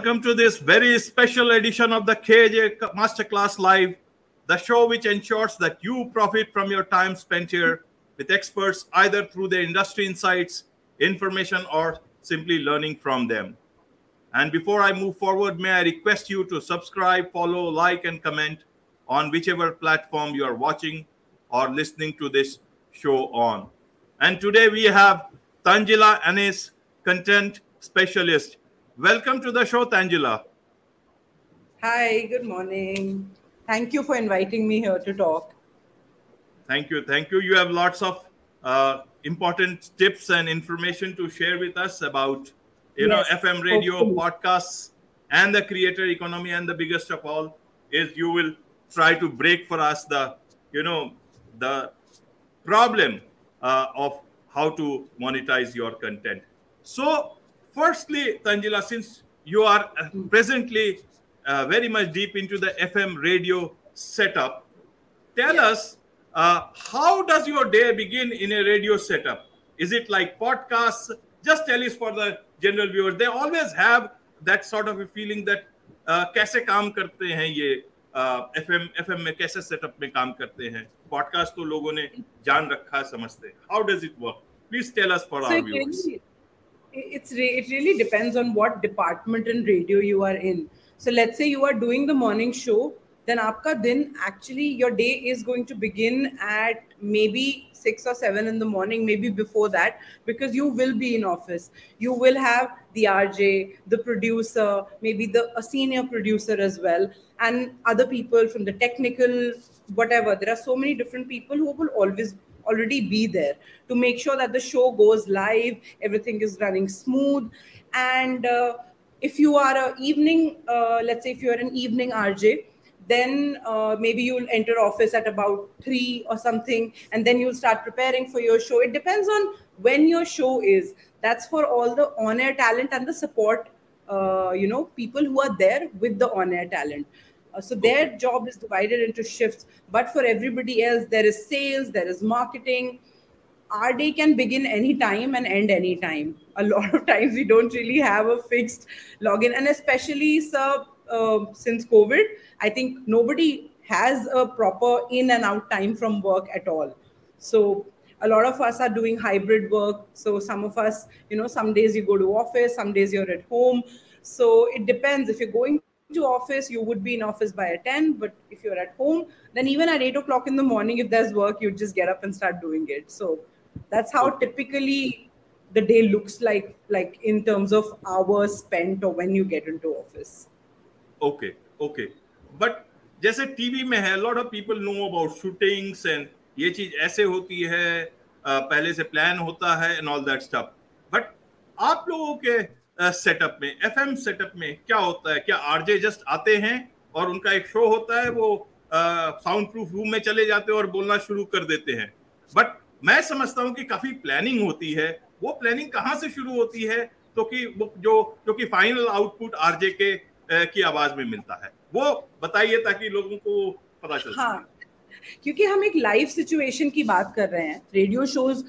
Welcome to this very special edition of the KJ Masterclass Live, the show which ensures that you profit from your time spent here with experts either through their industry insights, information, or simply learning from them. And before I move forward, may I request you to subscribe, follow, like, and comment on whichever platform you are watching or listening to this show on. And today we have Tanjila Anis, content specialist Welcome to the show, Tangela. Hi, good morning. Thank you for inviting me here to talk. Thank you. Thank you. You have lots of uh, important tips and information to share with us about you yes, know FM radio hopefully. podcasts and the creator economy and the biggest of all is you will try to break for us the you know the problem uh, of how to monetize your content. So firstly, Tanjila, since you are uh, presently uh, very much deep into the FM radio setup, tell yeah. us uh, how does your day begin in a radio setup? Is it like podcasts? Just tell us for the general viewers. They always have that sort of a feeling that uh, कैसे काम करते हैं ये F M F M में कैसे setup में काम करते हैं पॉडकास्ट तो लोगों ने जान रखा है समझते हैं how does it work please tell us for our viewers it's re- it really depends on what department in radio you are in. So let's say you are doing the morning show then aapka din actually your day is going to begin at maybe 6 or 7 in the morning maybe before that because you will be in office. You will have the rj the producer maybe the a senior producer as well and other people from the technical whatever. There are so many different people who will always already be there to make sure that the show goes live, everything is running smooth. And uh, if you are a evening, uh, let's say if you're an evening RJ, then uh, maybe you'll enter office at about three or something, and then you'll start preparing for your show. It depends on when your show is. That's for all the on-air talent and the support, uh, you know, people who are there with the on-air talent. Uh, so their job is divided into shifts. But for everybody else, there is sales, there is marketing. Our day can begin anytime and end anytime. A lot of times we don't really have a fixed login, and especially sir, uh, since COVID, I think nobody has a proper in and out time from work at all. So a lot of us are doing hybrid work. So some of us, you know, some days you go to office, some days you're at home. So it depends. If you're going to office, you would be in office by a 10. But if you're at home, then even at 8 o'clock in the morning, if there's work, you just get up and start doing it. So that's how typically the day looks like, like in terms of hours spent or when you get into office. Okay, okay. But जैसे TV में है lot of people know about shootings and ये चीज ऐसे होती है पहले से प्लान होता है and all that stuff but आप लोगों के सेटअप में एफएम सेटअप में क्या होता है क्या आरजे जस्ट आते हैं और उनका एक शो होता है वो साउंड प्रूफ रूम में चले जाते हैं और बोलना शुरू कर देते हैं। बट मैं समझता हूँ कि काफ़ी प्लानिंग होती है। वो प्लानिंग कहाँ से शुरू होती है? तो कि जो जो कि फाइनल आउटपुट आरजे के की आवाज़ में मिलता है। वो बताइए ताकि लोगों को पता चल हाँ, क्योंकि हम एक लाइव सिचुएशन की बात कर रहे हैं। रेडियो शोज़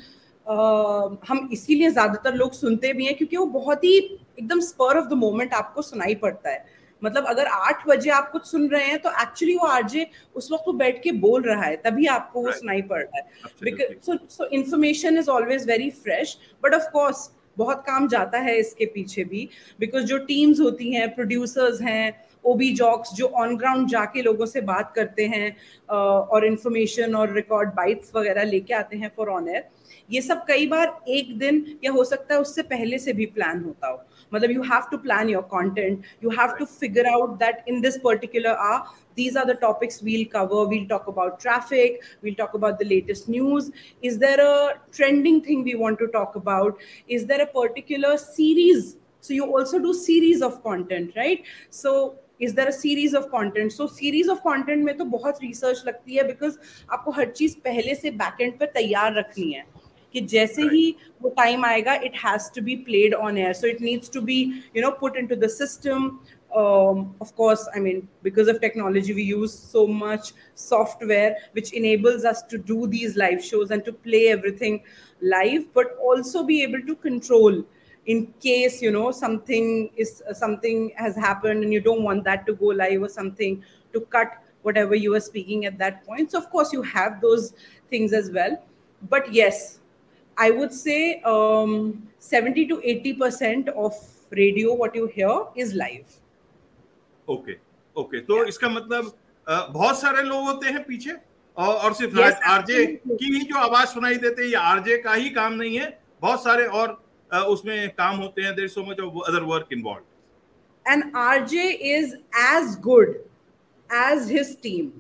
हम इसीलिए ज़्यादातर लोग सुनते भी हैं क्योंकि वो बहुत ही एकदम स्पर ऑफ़ द मोमेंट आपको सुनाई पड़ता है। मतलब अगर आठ बजे आप कुछ सुन रहे हैं तो एक्चुअली वो आरजे उस वक्त वो बैठ के बोल रहा है तभी आपको वो सुनाई पड़ रहा है because so information is always very fresh but of course बहुत काम जाता है इसके पीछे भी बिकॉज़ जो टीम्स होती हैं प्रोड्यूसर्स हैं ओबी जॉक्स जो ऑन ग्राउंड जाके लोगों से बात करते हैं और इन्फॉर्मेशन और रिकॉर्ड बाइट्स वगैरह लेके आते हैं फॉर ऑन एयर ये सब कई बार एक दिन या हो सकता है उससे पहले से भी प्लान होता हो। मतलब you have to plan your content you have to figure out that in this particular hour these are the topics we'll cover we'll talk about traffic we'll talk about the latest news is there a trending thing we want to talk about is there a particular series so you also do series of content right so is there a series of content so series of content में तो बहुत research लगती है because आपको हर चीज पहले से backend पे तैयार रखनी है कि जैसे ही वो टाइम आएगा it has to be played on air so it needs to be you know put into the system um, of course, I mean, because of technology, we use so much software which enables us to do these live shows and to play everything live, but also be able to control in case you know something is uh, something has happened and you don't want that to go live or something to cut whatever you were speaking at that point. So of course you have those things as well. But yes i would say um, 70 to 80 percent of radio what you hear is live okay okay तो इसका मतलब बहुत सारे लोग होते हैं पीछे और, और सिर्फ़ yes, आरजे की ही जो आवाज़ सुनाई देते हैं ये आरजे का ही काम नहीं है बहुत सारे और उसमें काम होते हैं there so much of other work involve and RJ is as good as his team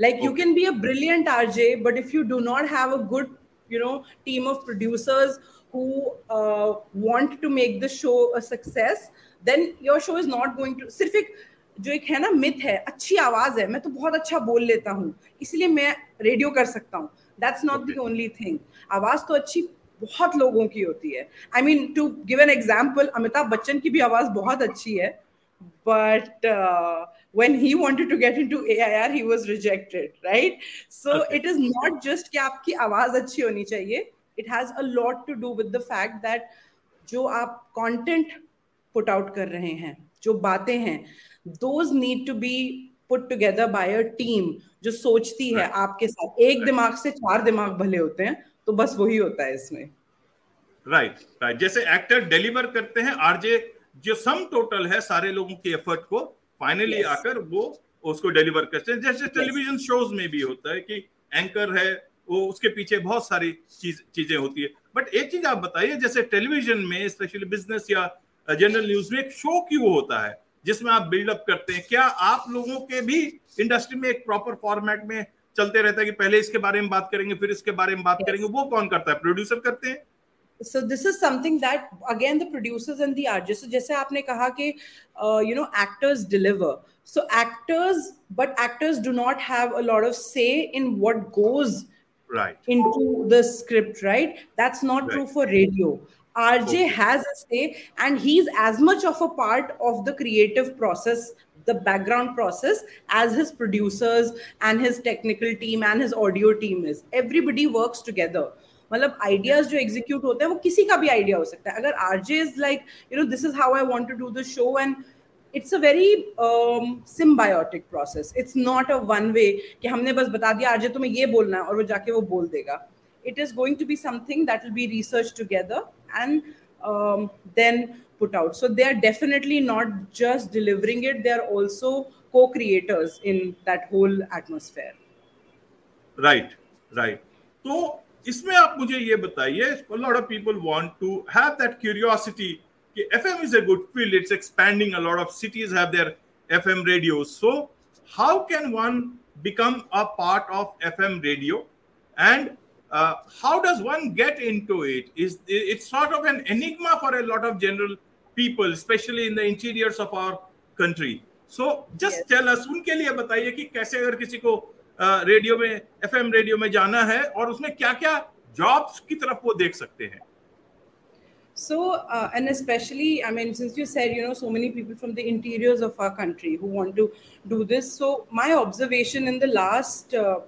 like okay. you can be a brilliant rj but if you do not have a good you know team of producers who uh, want to make the show a success then your show is not going to सिर्फ़ एक जो एक है ना myth है अच्छी आवाज़ है मैं तो बहुत अच्छा बोल लेता हूँ इसलिए मैं रेडियो कर सकता हूँ that's not the only thing आवाज़ तो अच्छी बहुत लोगों की होती है I mean to give an example Amitabh Bachchan की भी आवाज़ बहुत अच्छी है but when he wanted to get into AIR, he was rejected, right? So okay. it is not just कि आपकी आवाज़ अच्छी होनी चाहिए. It has a lot to do with the fact that जो आप content put out कर रहे हैं, जो बातें हैं, those need to be put together by a team जो सोचती है आपके साथ. एक. दिमाग से चार दिमाग भले होते हैं. तो बस वही होता है इसमें राइट right, राइट right. जैसे एक्टर डिलीवर करते हैं आरजे जो सम टोटल है सारे लोगों के एफर्ट को फाइनली yes. आकर वो उसको डिलीवर करते हैं जैसे टेलीविज़न yes. शोज़ में भी होता है कि एंकर है वो उसके पीछे बहुत सारी चीज़ चीज़ें होती है बट एक चीज़ आप बताइए जैसे टेलीविज़न में स्पेशली बिज़नेस या जनरल न्यूज़ में एक शो क्यों होता है जिसमें आप बिल्डअप करते हैं क्या आप लोगों के भी इंडस्ट्री में एक प्रॉपर फॉर्मेट में चलते रहता है कि पहले इसके बारे में बात करेंगे फिर इसके बारे में बात yes. करेंगे वो कौन करता है प्रोड्यूसर करते हैं so this is something that again the producers and the artists so जैसे आपने कहा कि uh, you know actors deliver so actors but actors do not have a lot of say in what goes right into the script right that's not right. true for radio RJ okay. has a say and he's as much of a part of the creative process the background process as his producers and his technical team and his audio team is everybody works together मतलब ideas जो execute होते हैं वो किसी का भी idea हो सकता है अगर RJ is like you know this is how I want to do the show and it's a very symbiotic process it's not a one way कि हमने बस बता दिया आरजे तुम्हें ये बोलना है और वो जाके वो बोल देगा it is going to be something that will be researched together and um, then put out. So they are definitely not just delivering it, they are also co creators in that whole atmosphere. Right, right. So, इसमें आप मुझे ये बताइए a lot of people want to have that curiosity कि FM is a good field it's expanding a lot of cities have their FM radios so how can one become a part of FM radio and uh, how does one get into it is it's sort of an enigma for a lot of general people, especially in the interiors of our country. So just yes. tell us उनके लिए बताइए कि कैसे अगर किसी को radio में FM radio में जाना है और उसमें क्या क्या जॉब्स की तरफ वो देख सकते हैं So, uh, and especially, I mean, since you said, you know, so many people from the interiors of our country who want to do this. So, my observation in the last uh,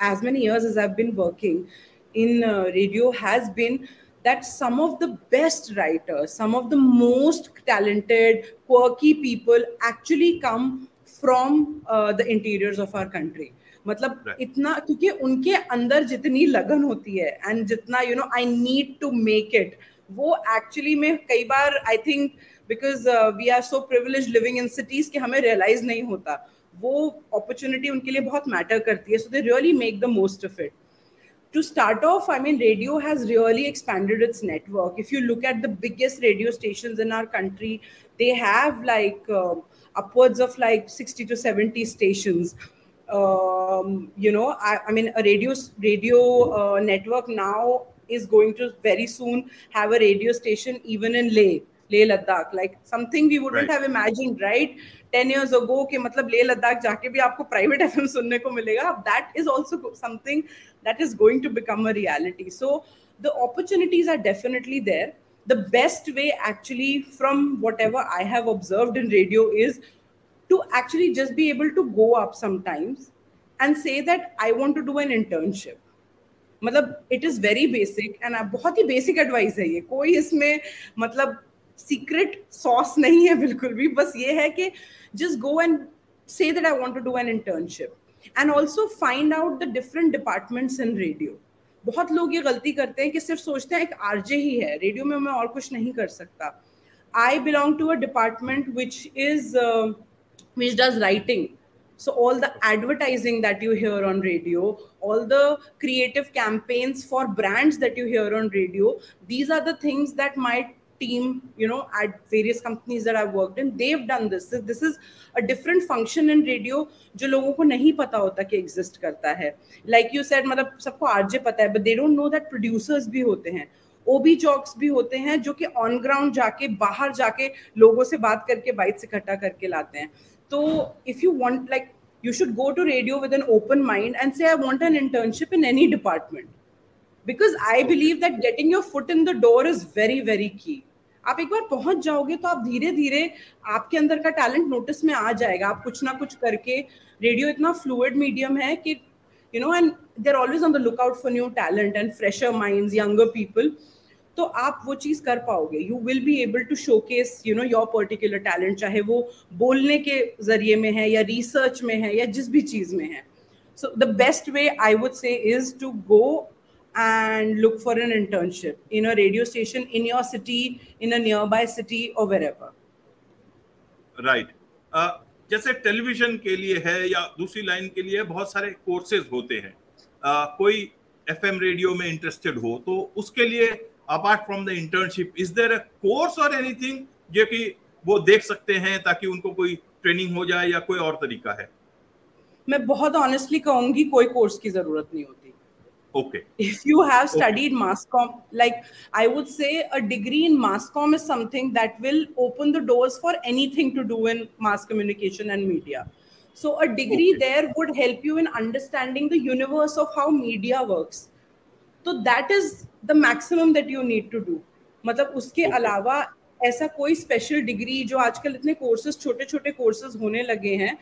as many years as I've been working in uh, radio has been that some of the best writers, some of the most talented, quirky people actually come from uh, the interiors of our country. मतलब right. इतना क्योंकि उनके अंदर जितनी लगन होती है and जितना you know I need to make it वो एक्चुअली में कई बार I think because we are so privilege living in cities कि हमें रियलाइज नहीं होता वो अपॉर्चुनिटी उनके लिए बहुत मैटर करती है so they really make the most of it to start off, I mean, radio has really expanded its network. If you look at the biggest radio stations in our country, they have like uh, upwards of like 60 to 70 stations. Um, you know, I, I, mean, a radio radio uh, network now is going to very soon have a radio station even in Leh, Leh Ladakh like something we wouldn't have imagined right ten years ago के मतलब लेह लद्दाख जाके भी आपको private FM सुनने को मिलेगा। That is also something that is going to become a reality so the opportunities are definitely there the best way actually from what I have observed in radio is to actually just be able to go up sometimes and say that I want to do an internship मतलब it is very basic and बहुत ही basic advice है ये। कोई इसमें मतलब secret sauce नहीं है बिल्कुल भी। बस ये है कि just go and say that I want to do an internship and also find out the different departments in radio बहुत लोग ये गलती करते हैं कि सिर्फ़ सोचते हैं, एक आरजे ही है। रेडियो में मैं और कुछ नहीं कर सकता। I belong to a department which is which does writing so all the advertising that you hear on radio all the creative campaigns for brands that you hear on radio these are the things that might team you know at various companies that i've worked in they've done this this is a different function in radio जो लोगों को नहीं पता होता कि exist करता है like you said मतलब सबको आरजे पता है but they don't know that producers भी होते हैं ओबी चौक्स भी होते हैं जो कि ऑन ग्राउंड जाके बाहर जाके लोगों से बात करके बाइट इकट्ठा करके लाते हैं तो if you want like you should go to radio with an open mind and say i want an internship in any department because i believe that getting your foot in the door is very very key आप एक बार पहुँच जाओगे तो आप धीरे धीरे आपके अंदर का टैलेंट नोटिस में आ जाएगा। आप कुछ ना कुछ करके रेडियो इतना फ्लूड मीडियम है कि you know and they're always on the look out for new talent and fresher mind younger people तो आप वो चीज़ कर पाओगे। You will be able to showcase you know your particular talent चाहे वो बोलने के ज़रिए में है या रिसर्च में है या जिस भी चीज़ में है। So the best way I would say is to go and look for an internship in a radio station in your city, in a nearby city, or wherever. Right. Uh, जैसे television के लिए है या दूसरी line के लिए बहुत सारे कोर्सेज होते हैं uh, कोई एफएम रेडियो में इंटरेस्टेड हो तो उसके लिए apart from the internship is there a course और एनीथिंग जो कि वो देख सकते हैं ताकि उनको कोई ट्रेनिंग हो जाए या कोई और तरीका है मैं बहुत ऑनेस्टली कहूँगी कोई कोर्स की ज़रूरत नहीं होती okay if you have studied okay. mass com like i would say a degree in mass com is something that will open the doors for anything to do in mass communication and media so a degree okay. there would help you in understanding the universe of how media works so that is the maximum that you need to do मतलब उसके okay. अलावा ऐसा कोई special degree जो आजकल इतने courses छोटे छोटे कोर्सेज होने लगे हैं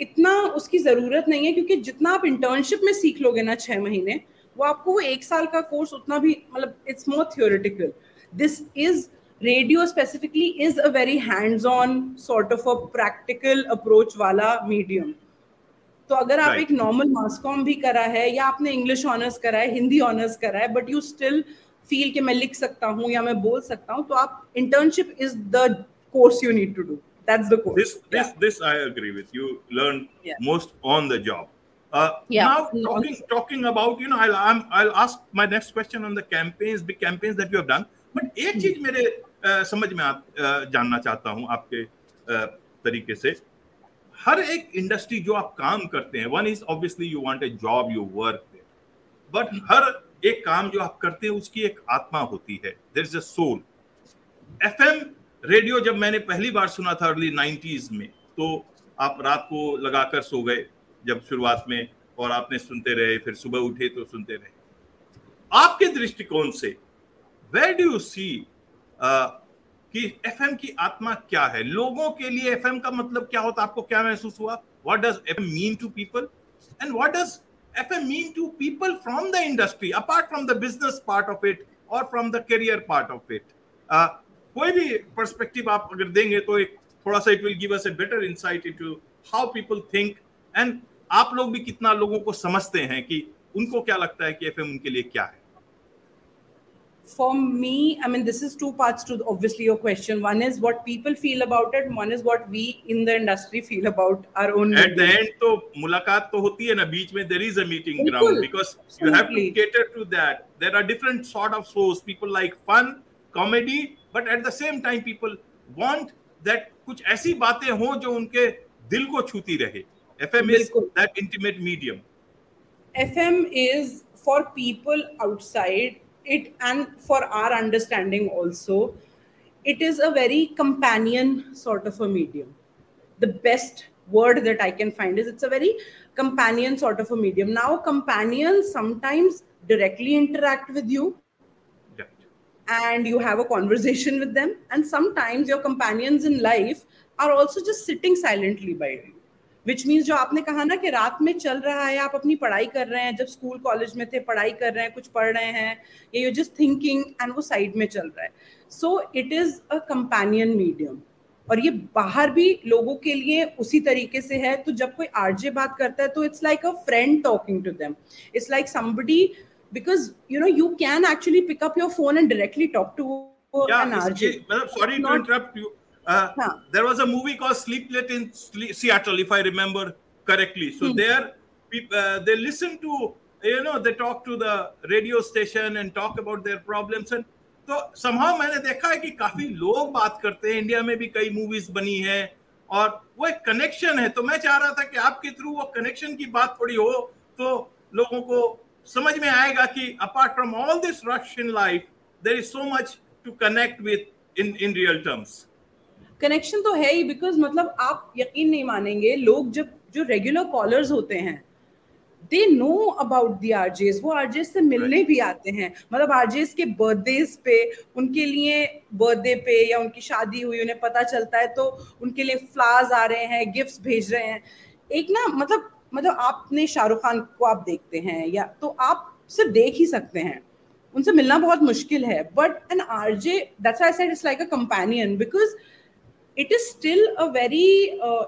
इतना उसकी ज़रूरत नहीं है क्योंकि जितना आप इंटर्नशिप में सीख लोगे ना छह महीने वो आपको वो एक साल का कोर्स उतना भी मतलब it's more theoretical this is radio specifically is a very hands on sort of a practical approach वाला मीडियम तो अगर आप right. एक नॉर्मल मास कॉम भी करा है या आपने इंग्लिश ऑनर्स करा है हिंदी ऑनर्स करा है बट यू स्टिल फील कि मैं लिख सकता हूँ या मैं बोल सकता हूँ तो आप internship is the course you need to do that's the course. This this yeah. this I agree with you. Learn yeah. most on the job. Uh, yeah. Now talking talking about you know I'll I'm, I'll ask my next question on the campaigns big campaigns that you have done. But एक hmm. चीज़ मेरे uh, समझ में आप uh, जानना चाहता हूँ आपके uh, तरीके से हर एक इंडस्ट्री जो आप काम करते हैं one is obviously you want a job you work but हर एक काम जो आप करते हैं उसकी एक आत्मा होती है there is a soul FM radio जब मैंने पहली बार सुना था अर्ली नाइन्टीज में तो आप रात को लगाकर सो गए जब शुरुआत में और आपने सुनते रहे, फिर सुबह उठे तो सुनते रहे। आपके दृष्टिकोण से वेर डू यू सी कि एफएम की आत्मा क्या है? लोगों के लिए एफएम का मतलब क्या होता आपको क्या महसूस हुआ? What does F mean to people and what does FM mean to people from the industry apart from the business part of it और from the career part of it कोई भी पर्सपेक्टिव आप अगर देंगे तो एक थोड़ा सा it will give us a better insight into how people think and आप लोग भी कितना लोगों को समझते हैं कि उनको क्या लगता है कि एफएम उनके लिए क्या है? For me I mean this is two parts to obviously your question one is what people feel about it one is what we in the industry feel about our own at the end तो मुलाकात तो होती है ना बीच में there is a meeting ground because you have to cater to that there are different sort of source people like fun comedy but at the same time people want that कुछ ऐसी बातें हों जो उनके दिल को छूती रहे FM is that intimate medium FM is for people outside it and for our understanding also it is a very companion sort of a medium the best word that i can find is it's a very companion sort of a medium now companions sometimes directly interact with you And you have a conversation with them. And sometimes your companions in life are also just sitting silently by you. Which means जो आपने कहा ना कि रात में चल रहा है, आप अपनी पढ़ाई कर रहे हैं, जब स्कूल कॉलेज में थे, पढ़ाई कर रहे हैं, कुछ पढ़ रहे हैं, या यू जस्ट थिंकिंग एंड वो साइड में चल रहा है। So it is a companion medium और ये बाहर भी लोगों के लिए उसी तरीके से है। तो जब कोई आरजे बात करता है तो it's like a friend talking to them it's like somebody because you know you can actually pick up your phone and directly talk to yeah, an RJ. Well, sorry to interrupt you. Uh, huh. There was a movie called Sleeplet in Seattle, if I remember correctly. So hmm. there, uh, they listen to, you know, they talk to the radio station and talk about their problems. And तो somehow मैंने देखा है कि काफ़ी लोग बात करते हैं इंडिया में भी कई मूवीज़ बनी है और वो एक कनेक्शन है तो मैं चाह रहा था कि आपके थ्रू वो कनेक्शन की बात थोड़ी हो तो लोगों को समझ में आएगा कि apart from all this rush in life there is so much to connect with in in real terms connection तो है ही बिकॉज़ मतलब आप यकीन नहीं मानेंगे लोग जब जो रेगुलर कॉलर्स होते हैं they know about the RJs वो आरजेस से मिलने right. भी आते हैं। मतलब आरजेस के बर्थडेज पे उनके लिए बर्थडे पे या उनकी शादी हुई उन्हें पता चलता है तो उनके लिए फ्लावर्स आ रहे हैं गिफ्ट्स भेज रहे हैं। एक ना मतलब मतलब आपने शाहरुख खान को आप देखते हैं या तो आप सिर्फ़ देख ही सकते हैं। उनसे मिलना बहुत मुश्किल है but an RJ that's I said it's like a companion because it is still a very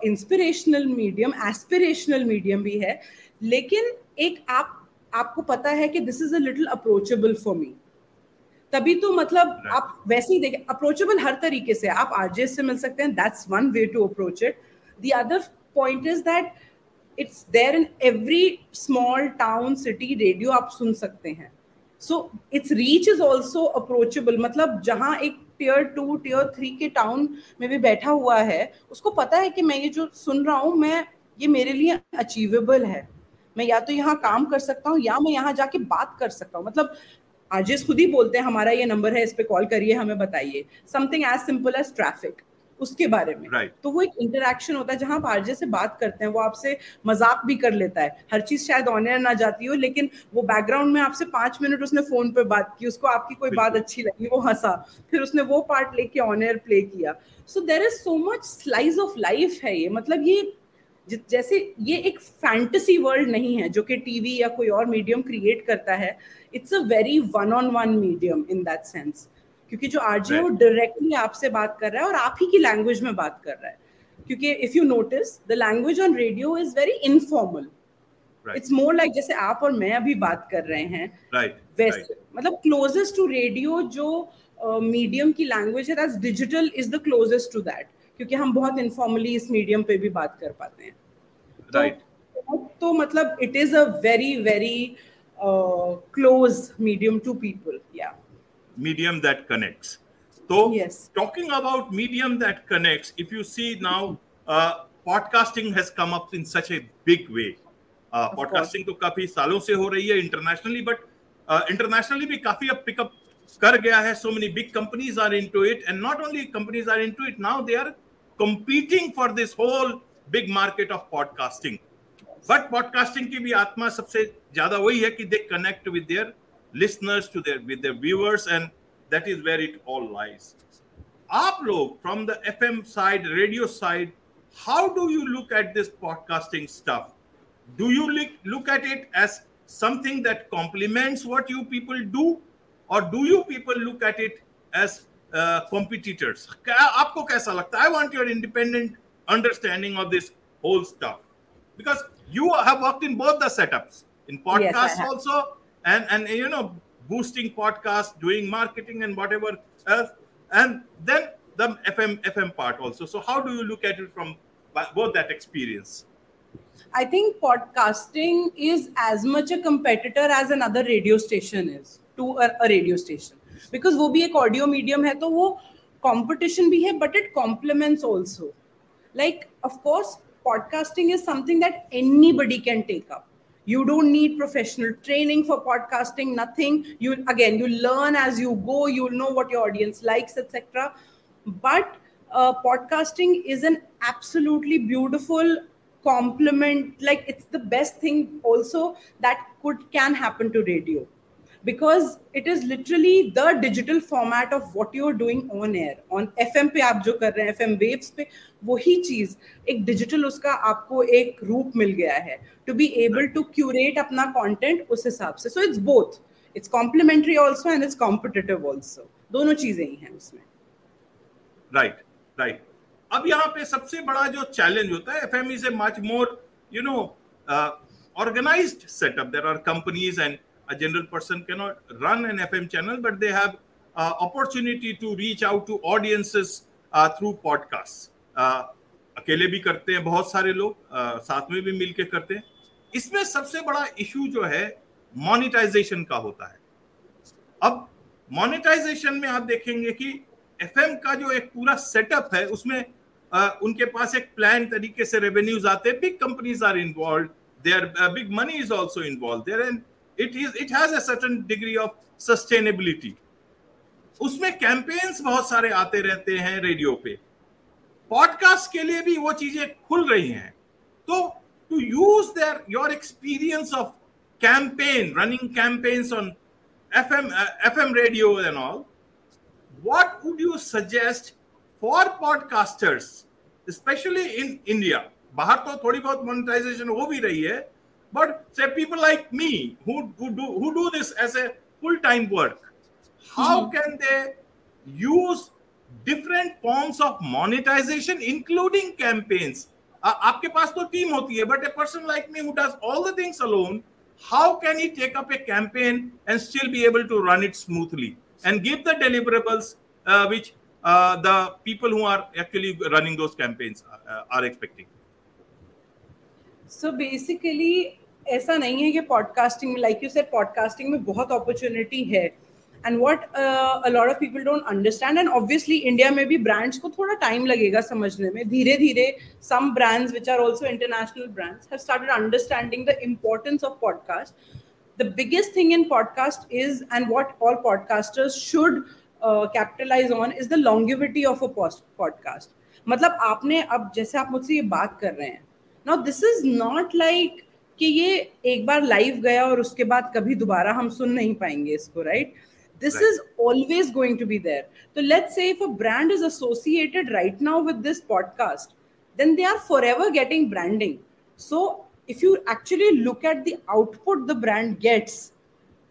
inspirational medium aspirational medium भी है लेकिन एक आप आपको पता है कि this is a little approachable for me तभी तो मतलब right. आप वैसे ही देखें अप्रोचेबल हर तरीके से आप आरजेस से मिल सकते हैं that's one way to approach it the other point is that it's there in every small town city radio आप सुन सकते हैं। So it's reach is also approachable मतलब जहाँ एक टीयर टू टीयर थ्री के टाउन में भी बैठा हुआ है, उसको पता है कि मैं ये जो सुन रहा हूँ, मैं, ये मेरे लिए अचीवेबल है। मैं या तो यहाँ काम कर सकता हूँ या मैं यहाँ जाके बात कर सकता हूँ। मतलब आजिज खुद ही बोलते हैं, हमारा ये नंबर है, इस पे कॉल करिए, हमें बताइए। Something as simple as traffic उसके बारे में। Right. तो वो एक इंटरेक्शन होता है जहाँ आप आरजे से बात करते हैं वो आपसे मज़ाक भी कर लेता है। हर चीज़ शायद ऑन एयर ना जाती हो लेकिन वो बैकग्राउंड में आपसे पाँच मिनट उसने फ़ोन पे बात की उसको आपकी कोई बात अच्छी लगी वो हंसा। फिर उसने वो पार्ट लेके ऑन एयर प्ले किया। So there is so much slices of life है ये। मतलब ये जैसे ये एक फैंटेसी वर्ल्ड नहीं है जो कि टीवी या कोई और मीडियम क्रिएट करता है। It's a very one on one medium in that sense क्योंकि जो आरजे है वो डायरेक्टली आपसे बात कर रहा है और आप ही की लैंग्वेज में बात कर रहा है। क्योंकि if you notice the language on radio is very informal it's more like जैसे आप और मैं अभी बात कर रहे हैं। Right, वैसे right. मतलब क्लोजेस्ट टू रेडियो जो मीडियम uh, की लैंग्वेज है that's digital is the closest to that क्योंकि हम बहुत इनफॉर्मली इस मीडियम पे भी बात कर पाते हैं। right. तो, तो मतलब it is a very very close medium to people या medium that connects. So, yes. talking about medium that connects, if you see now, uh, podcasting has come up in such a big way. Uh, podcasting तो काफी सालों से हो रही है internationally but internationally भी काफी अब पिकअप कर गया है so many big companies are into it and not only companies are into it now they are competing for this whole big market of podcasting. But podcasting की भी आत्मा सबसे ज्यादा वही है कि they connect with their listeners to their with their viewers and that is where it all lies. Aap log from the fm side radio side how do you look at this podcasting stuff? Do you look, look at it as something that complements what you people do? Or do you people look at it as uh, competitors? Aapko kaisa i want your independent understanding of this whole stuff. Because you have worked in both the setups. In podcast yes, also and and you know boosting podcasts doing marketing and whatever else and then the fm fm part also so how do you look at it from both that experience i think podcasting is as much a competitor as another radio station is to a, a radio station because वो भी एक audio medium है तो वो competition भी है but it complements also like of course podcasting is something that anybody can take up you don't need professional training for podcasting nothing. You again you learn as you go you'll know what your audience likes etc but uh, podcasting is an absolutely beautiful complement like it's the best thing also that could can happen to radio because it is literally the digital format of what you are doing on air on fm पे आप जो कर रहे हैं fm waves पे वही चीज एक digital उसका आपको एक रूप मिल गया है to be able to curate अपना content उस हिसाब से so it's both it's complementary also and it's competitive also दोनों चीजें ही हैं उसमें राइट right, राइट right. अब यहाँ पे सबसे बड़ा जो चैलेंज होता है FM is a much more you know organized setup there are companies and a general person cannot run an FM channel, but they have uh, opportunity to reach out to audiences uh, through podcasts. Uh, अकेले भी करते हैं बहुत सारे लोग uh, साथ में भी मिलके करते हैं। इसमें सबसे बड़ा इशू जो है मोनिटाइजेशन का होता है। अब मोनिटाइजेशन में आप देखेंगे कि एफएम का जो एक पूरा सेटअप है उसमें uh, उनके पास एक प्लान तरीके से रेवेन्यूज आते हैं। Big companies are involve there big money is also involve there and it is it has a certain degree of sustainability उसमें कैंपेन्स बहुत सारे आते रहते हैं रेडियो पे। पॉडकास्ट के लिए भी वो चीज़ें खुल रही हैं। तो to use there your experience of campaign running campaigns on fm uh, fm radio and all what would you suggest for podcasters especially in india? बाहर तो थोड़ी बहुत मोनेटाइजेशन हो भी रही है But say people like me who, who do who do this as a full-time work, how mm-hmm. can they use different forms of monetization, including campaigns? Uh, आपके पास तो टीम होती है but a person like me who does all the things alone how can he take up a campaign and still be able to run it smoothly and give the deliverables uh, which uh, the people who are actually running those campaigns uh, are expecting So basically ऐसा नहीं है कि podcasting में like you said podcasting में बहुत opportunity है। And what a lot of people don't understand and obviously India में भी ब्रांड्स को थोड़ा टाइम लगेगा समझने में। धीरे धीरे some brands which are also international brands have started understanding the importance of podcast biggest thing in podcast is and what all podcasters should uh, capitalize on is the longevity of a podcast मतलब आपने अब जैसे आप मुझसे ये बात कर रहे हैं Now this is not like कि ये एक बार लाइव गया और उसके बाद कभी दोबारा हम सुन नहीं पाएंगे इसको right this right. is always going to be there so let's say if a brand is associated right now with this podcast then they are forever getting branding so if you actually look at the output the brand gets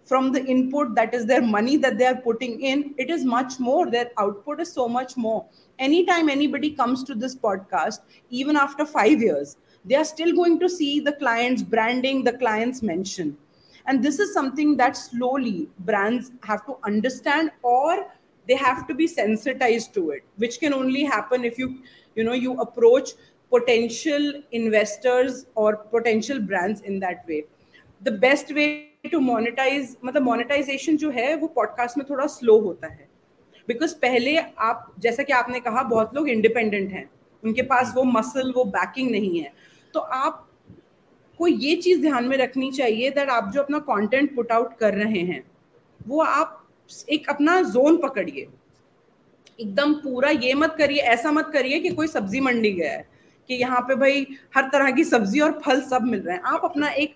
from the input that is their money that they are putting in it is much more their output is so much more anytime anybody comes to this podcast even after 5 years they are still going to see the client's branding, the client's mention. And this is something that slowly brands have to understand or they have to be sensitized to it, which can only happen if you, you know, you approach potential investors or potential brands in that way. The best way to monetize, मतलब monetization जो है वो podcast में थोड़ा slow होता है because पहले आप जैसा कि आपने कहा बहुत लोग इंडिपेंडेंट हैं उनके पास वो मसल वो बैकिंग नहीं है तो आप को ये चीज़ ध्यान में रखनी चाहिए दैट आप जो अपना कंटेंट पुट आउट कर रहे हैं, वो आप एक अपना जोन पकड़िए। एकदम पूरा ये मत करिए, ऐसा मत करिए कि कोई सब्ज़ी मंडी गया है, कि यहाँ पे भाई हर तरह की सब्ज़ी और फल सब मिल रहे हैं। आप अपना एक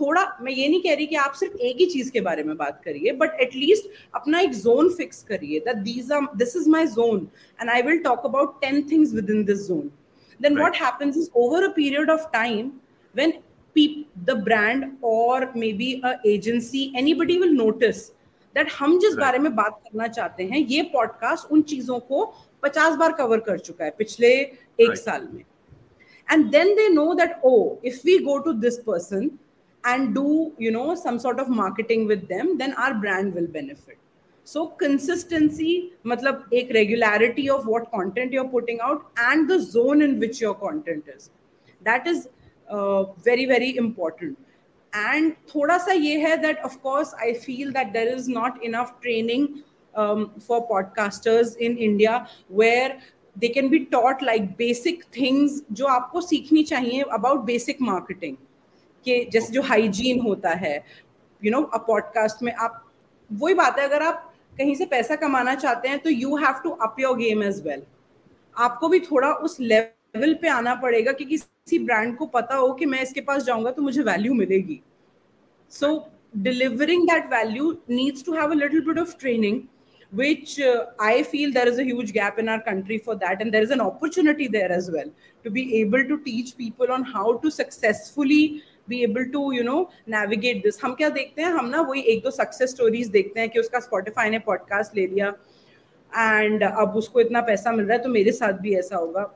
थोड़ा, मैं ये नहीं कह रही कि आप सिर्फ़ एक ही चीज़ के बारे में बात करिए बट एटलीस्ट अपना एक जोन फिक्स करिए that these are this is my zone and I will talk about ten things within this zone then right. what happens is over a period of time when pe- the brand or maybe a agency anybody will notice that हम जिस right. बारे में बात करना चाहते हैं ये podcast उन चीजों को पचास बार कवर कर चुका है पिछले एक right. साल में and then they know that oh if we go to this person and do you know some sort of marketing with them then our brand will benefit so consistency matlab ek regularity of what content you're putting out and the zone in which your content is that is uh, very very important and thoda sa ye hai that of course i feel that there is not enough training um, for podcasters in india where they can be taught like basic things जो आपको सीखनी चाहिए about basic marketing कि जैसे जो hygiene होता है you know a podcast में आप वही बात है अगर आप कहीं से पैसा कमाना चाहते हैं तो you have to up your game as well आपको भी थोड़ा उस लेवल पे आना पड़ेगा कि किसी ब्रांड को पता हो कि मैं इसके पास जाऊँगा तो मुझे वैल्यू मिलेगी. So delivering that value needs to have a little bit of training which I feel there is a gap in our country for that and there is an opportunity there as well to be able to teach people on how to successfully be able to you know navigate this हम क्या देखते हैं हम ना वही एक दो success stories देखते हैं कि उसका स्पॉटिफाई ने पॉडकास्ट ले लिया एंड अब उसको इतना पैसा मिल रहा है तो मेरे साथ भी ऐसा होगा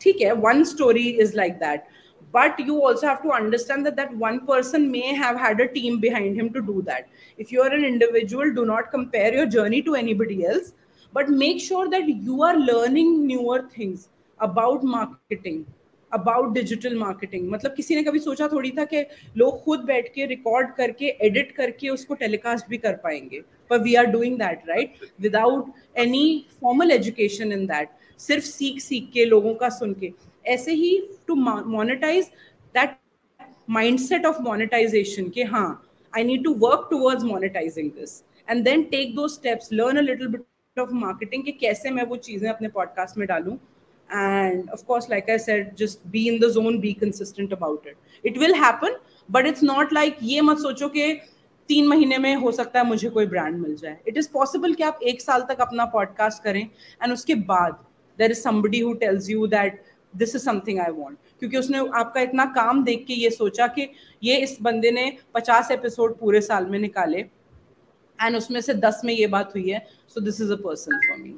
ठीक है one story is like that but you also have to understand that that one person may have had a team behind him to do that if you are an individual do not compare your journey to anybody else but make sure that you are learning newer things about marketing about digital marketing मतलब किसी ने कभी सोचा थोड़ी था कि लोग खुद बैठ के रिकॉर्ड करके एडिट करके उसको टेलीकास्ट भी कर पाएँगे। पर we are doing that right without any formal education in that सिर्फ़ सीख सीख के लोगों का सुन के। ऐसे ही to monetize that mindset of monetization के हाँ I need to work towards monetizing this and then take two steps learn a little bit of marketing कि कैसे मैं वो चीज़ें अपने पॉडकास्ट में डालूं। And of course, like i said, just be in the zone, be consistent about it. It will happen, but it's not like ये मत सोचो कि तीन महीने में हो सकता है मुझे कोई ब्रांड मिल जाए। इट इज़ पॉसिबल कि आप एक साल तक अपना पॉडकास्ट करें एंड उसके बाद there is somebody who tells you that this is something I want क्योंकि उसने आपका इतना काम देख के ये सोचा कि ये इस बंदे ने पचास एपिसोड पूरे साल में निकाले एंड उसमें से दस में ये बात हुई है so this is a person for me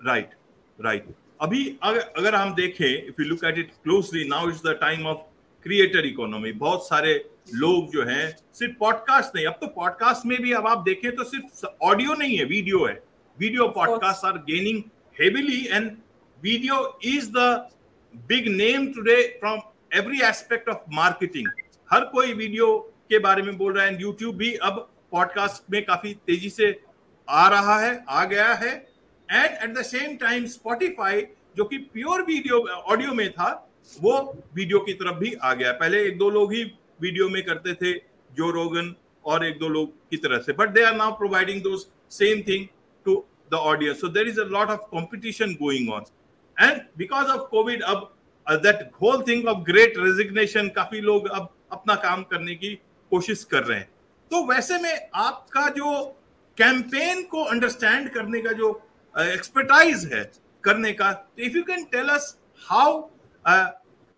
right right अभी अगर अगर हम देखें if you look at it closely now is the time of creator economy बहुत सारे लोग जो हैं, सिर्फ़ पॉडकास्ट नहीं, अब तो पॉडकास्ट में भी अब आप देखें तो सिर्फ़ ऑडियो नहीं है वीडियो है। Video podcast are gaining heavily and video is the big name today from every aspect of marketing. हर कोई वीडियो के बारे में बोल रहा है एंड यूट्यूब भी अब पॉडकास्ट में काफ़ी तेज़ी से आ रहा है, आ गया है। And at the same time Spotify जो कि प्योर वीडियो ऑडियो में था, वो वीडियो की तरफ़ भी आ गया। पहले एक दो लोग ही वीडियो में करते थे जो रोगन और एक दो लोग की तरह से। But they are now providing the same thing to the audience so there is a lot of competition going on and because of Covid अब that whole thing of great resignation काफ़ी लोग अब अपना काम करने की कोशिश कर रहे हैं। तो वैसे में आपका जो कैंपेन को अंडरस्टैंड करने का जो एक्सपर्टाइज uh, है करने का तो if you can tell us how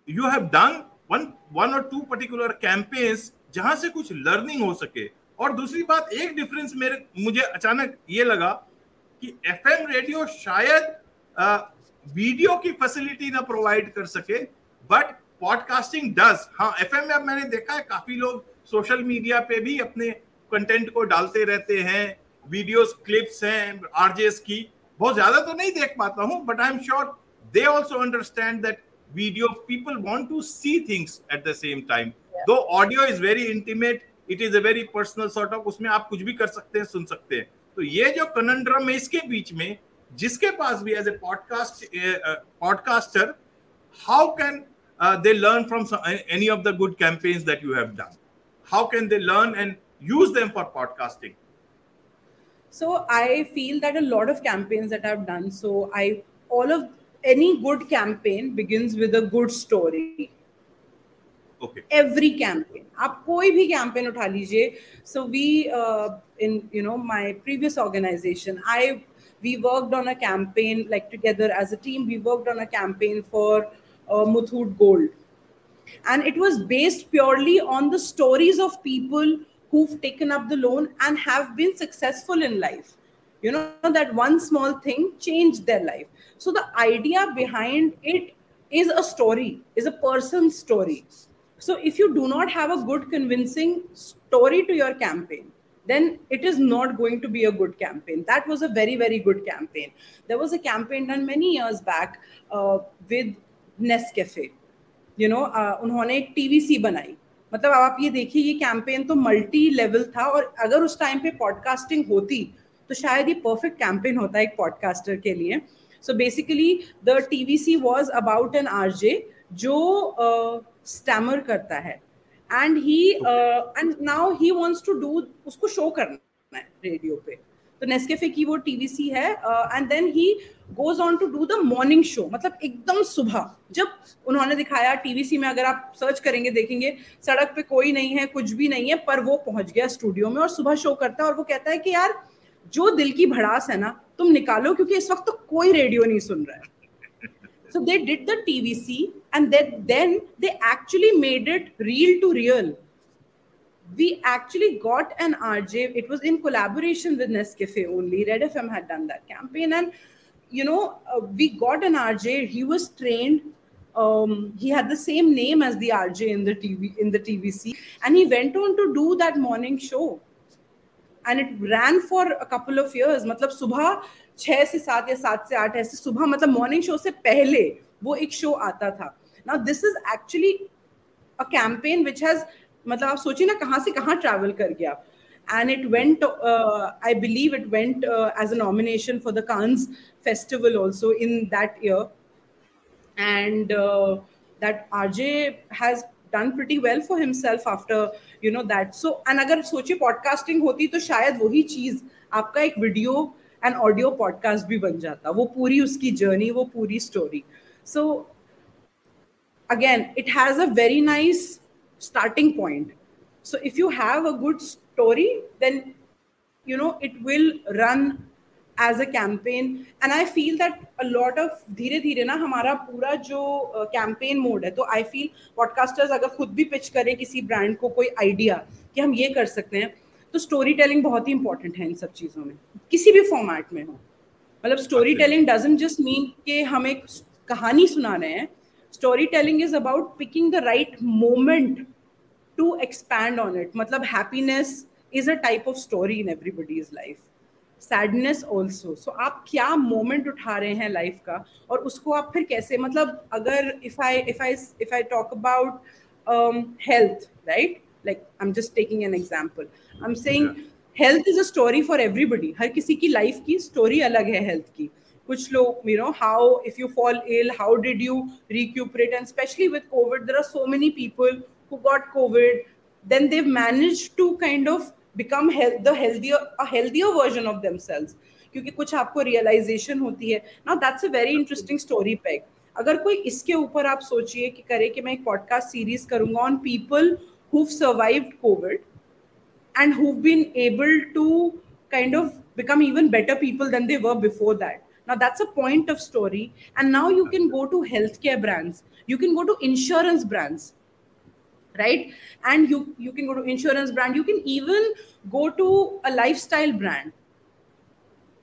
you have done one one और टू पर्टिकुलर कैंपेन्स जहाँ से कुछ लर्निंग हो सके। और दूसरी बात एक डिफरेंस मेरे मुझे अचानक ये लगा कि एफएम रेडियो शायद uh, वीडियो की फैसिलिटी ना प्रोवाइड कर सके बट पॉडकास्टिंग डज हाँ एफ़ एम में मैंने देखा है काफ़ी लोग सोशल मीडिया पे भी अपने कंटेंट को डालते रहते हैं वीडियोस क्लिप्स हैं आरजेस की। बहुत ज़्यादा तो नहीं देख पाता हूँ but I am sure they also understand that video people want to see things at the same time though audio is very intimate it is a very personal sort of उसमें आप कुछ भी कर सकते हैं सुन सकते हैं। तो ये जो कनंड्रम है इसके बीच में जिसके पास भी as a podcast podcaster how can they learn from any of the good campaigns that you have done how can they learn and use them for podcasting? so i feel that a lot of campaigns that i've done so i all of any good campaign begins with a good story okay every campaign आप कोई भी campaign उठा लीजिए so we uh, in you know my previous organization i we worked on a campaign like together as a team we worked on a campaign for uh, Muthoot Gold and it was based purely on the stories of people who've taken up the loan and have been successful in life you know that one small thing changed their life so the idea behind it is a story is a person's story so if you do not have a good convincing story to your campaign then it is not going to be a good campaign. That was a very, very good campaign. There was a campaign done many years back uh, with Nescafe. You know, uh, उन्होंने एक TVC बनाई मतलब आप ये देखिए ये campaign तो multi level था और अगर उस टाइम पे पॉडकास्टिंग होती तो शायद ये परफेक्ट कैंपेन होता है एक पॉडकास्टर के लिए। So basically the T V C was about an R J जो स्टैमर uh, करता है। And he and now he wants to do उसको शो करना है रेडियो पे। तो नेस्केफे की वो टीवीसी है and then he goes on to do the morning show मतलब एकदम सुबह, जब उन्होंने दिखाया टीवीसी में, अगर आप सर्च करेंगे, देखेंगे, सड़क पे कोई नहीं है, कुछ भी नहीं है, पर वो पहुँच गया स्टूडियो में और सुबह शो करता है और वो कहता है कि यार, जो दिल की भड़ास है ना, तुम निकालो, क्योंकि इस वक्त तो कोई रेडियो नहीं सुन रहा है। So they did the tvc and then then they actually made it real to real. we actually got an rj it was in collaboration with nescafe only red fm had done that campaign and you know uh, we got an rj he was trained um, he had the same name as the rj in the tv in the tvc and he went on to do that morning show and it ran for a couple of years मतलब सुबह छह से सात या सात से आठ ऐसे सुबह मतलब मॉर्निंग शो से पहले वो एक शो आता था now this is actually a campaign which has मतलब आप सोचिए ना कहाँ से कहाँ ट्रैवल कर गया and it went uh, i believe it went uh, as a nomination for the cannes festival also in that year and uh, that rj has done pretty well for himself after you know that so and अगर सोचिए podcasting होती तो शायद वही चीज़ आपका एक video and audio podcast भी बन जाता वो पूरी उसकी जर्नी वो पूरी story so again it has a very nice starting point. So if you have a good story then you know it will run as a campaign. And i feel that a lot of धीरे धीरे ना हमारा पूरा जो campaign uh, mode है तो I feel podcasters अगर खुद भी पिच करें किसी ब्रांड को कोई आइडिया कि हम ये कर सकते हैं तो स्टोरी टेलिंग बहुत ही इंपॉर्टेंट है इन सब चीज़ों में। किसी भी फॉर्मेट में हो। मतलब story telling doesn't just mean कि हम एक कहानी सुना रहे हैं। Story telling is about picking the right moment to expand on it मतलब happiness is a type of story in everybody's life sadness also so आप क्या मोमेंट उठा रहे हैं लाइफ का और उसको आप फिर कैसे मतलब अगर if I if I if I talk about health right like I am just taking an example I am saying health is a story for everybody हर किसी की लाइफ की स्टोरी अलग है हेल्थ की कुछ लोग you know how if you fall ill how did you recuperate and specially with COVID there are so many people Who got COVID then they've managed to kind of become health, the healthier a healthier version of themselves क्योंकि कुछ आपको realisation होती है ना that's a very interesting story pack अगर कोई इसके ऊपर आप सोचिए कि करे कि मैं एक पॉडकास्ट सीरीज करूंगा on people who've survived COVID and who've been able to kind of become even better people than they were before that. Now that's a point of story. And now you can go to healthcare brands, you can go to insurance brands, right? And you you can go to insurance brand, you can even go to a lifestyle brand.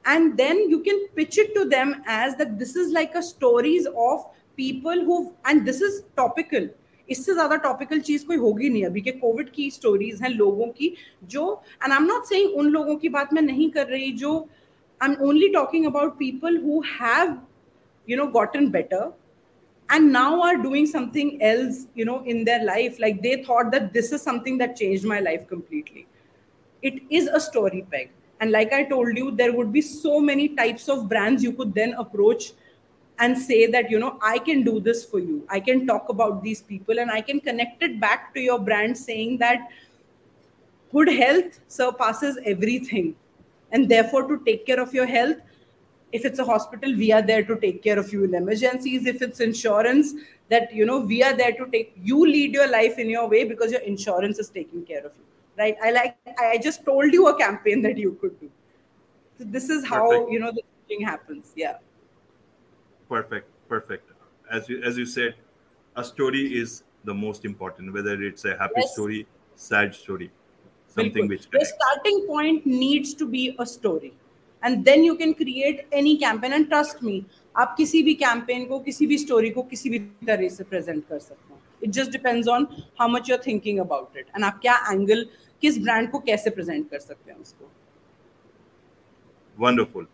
And then you can pitch it to them as that this is like a stories of people who and this is topical इससे ज्यादा topical चीज कोई होगी नहीं अभी के Covid की stories हैं लोगों की जो and I am not saying उन लोगों की बात मैं नहीं कर रही जो I am only talking about people who have you know gotten better and now are doing something else you know in their life. Like they thought that this is something that changed my life completely. It is a story peg. And like i told you there would be so many types of brands you could then approach and say that you know i can do this for you. I can talk about these people and i can connect it back to your brand saying that good health surpasses everything. And therefore to take care of your health if it's a hospital we are there to take care of you. In emergencies if it's insurance that you know we are there to take you lead your life in your way because your insurance is taking care of you right? I like i just told you a campaign that you could do. So this is how Perfect. you know the thing happens. Yeah. Perfect. Perfect. As you as you said a story is the most important whether it's a happy yes. story sad story something Bilkul. which the starting point needs to be a story and then you can create any campaign and trust me आप किसी भी campaign को किसी भी story को किसी भी तरह से प्रेजेंट कर सकते हो it just depends on how much you're thinking about it and आप क्या एंगल किस ब्रांड को कैसे प्रेजेंट कर सकते हैं उसको वंडरफुल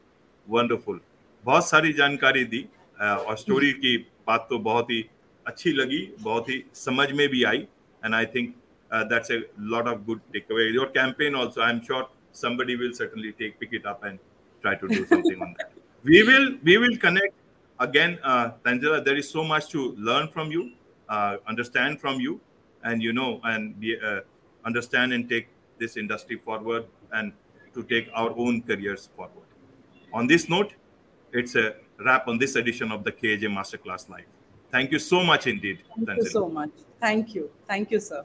वंडरफुल बहुत सारी जानकारी दी और स्टोरी की बात तो बहुत ही अच्छी लगी बहुत ही समझ में भी आई and I think that's a lot of good take away your campaign also I am sure somebody will certainly take pick it up and try to do something on that we will we will connect again uh, Tangela, there is so much to learn from you uh, understand from you and you know and be, uh, understand and take this industry forward and to take our own careers forward. On this note, it's a wrap on this edition of the KJ Masterclass Live. Thank you so much indeed. Thank you so much. Thank you. Thank you, sir.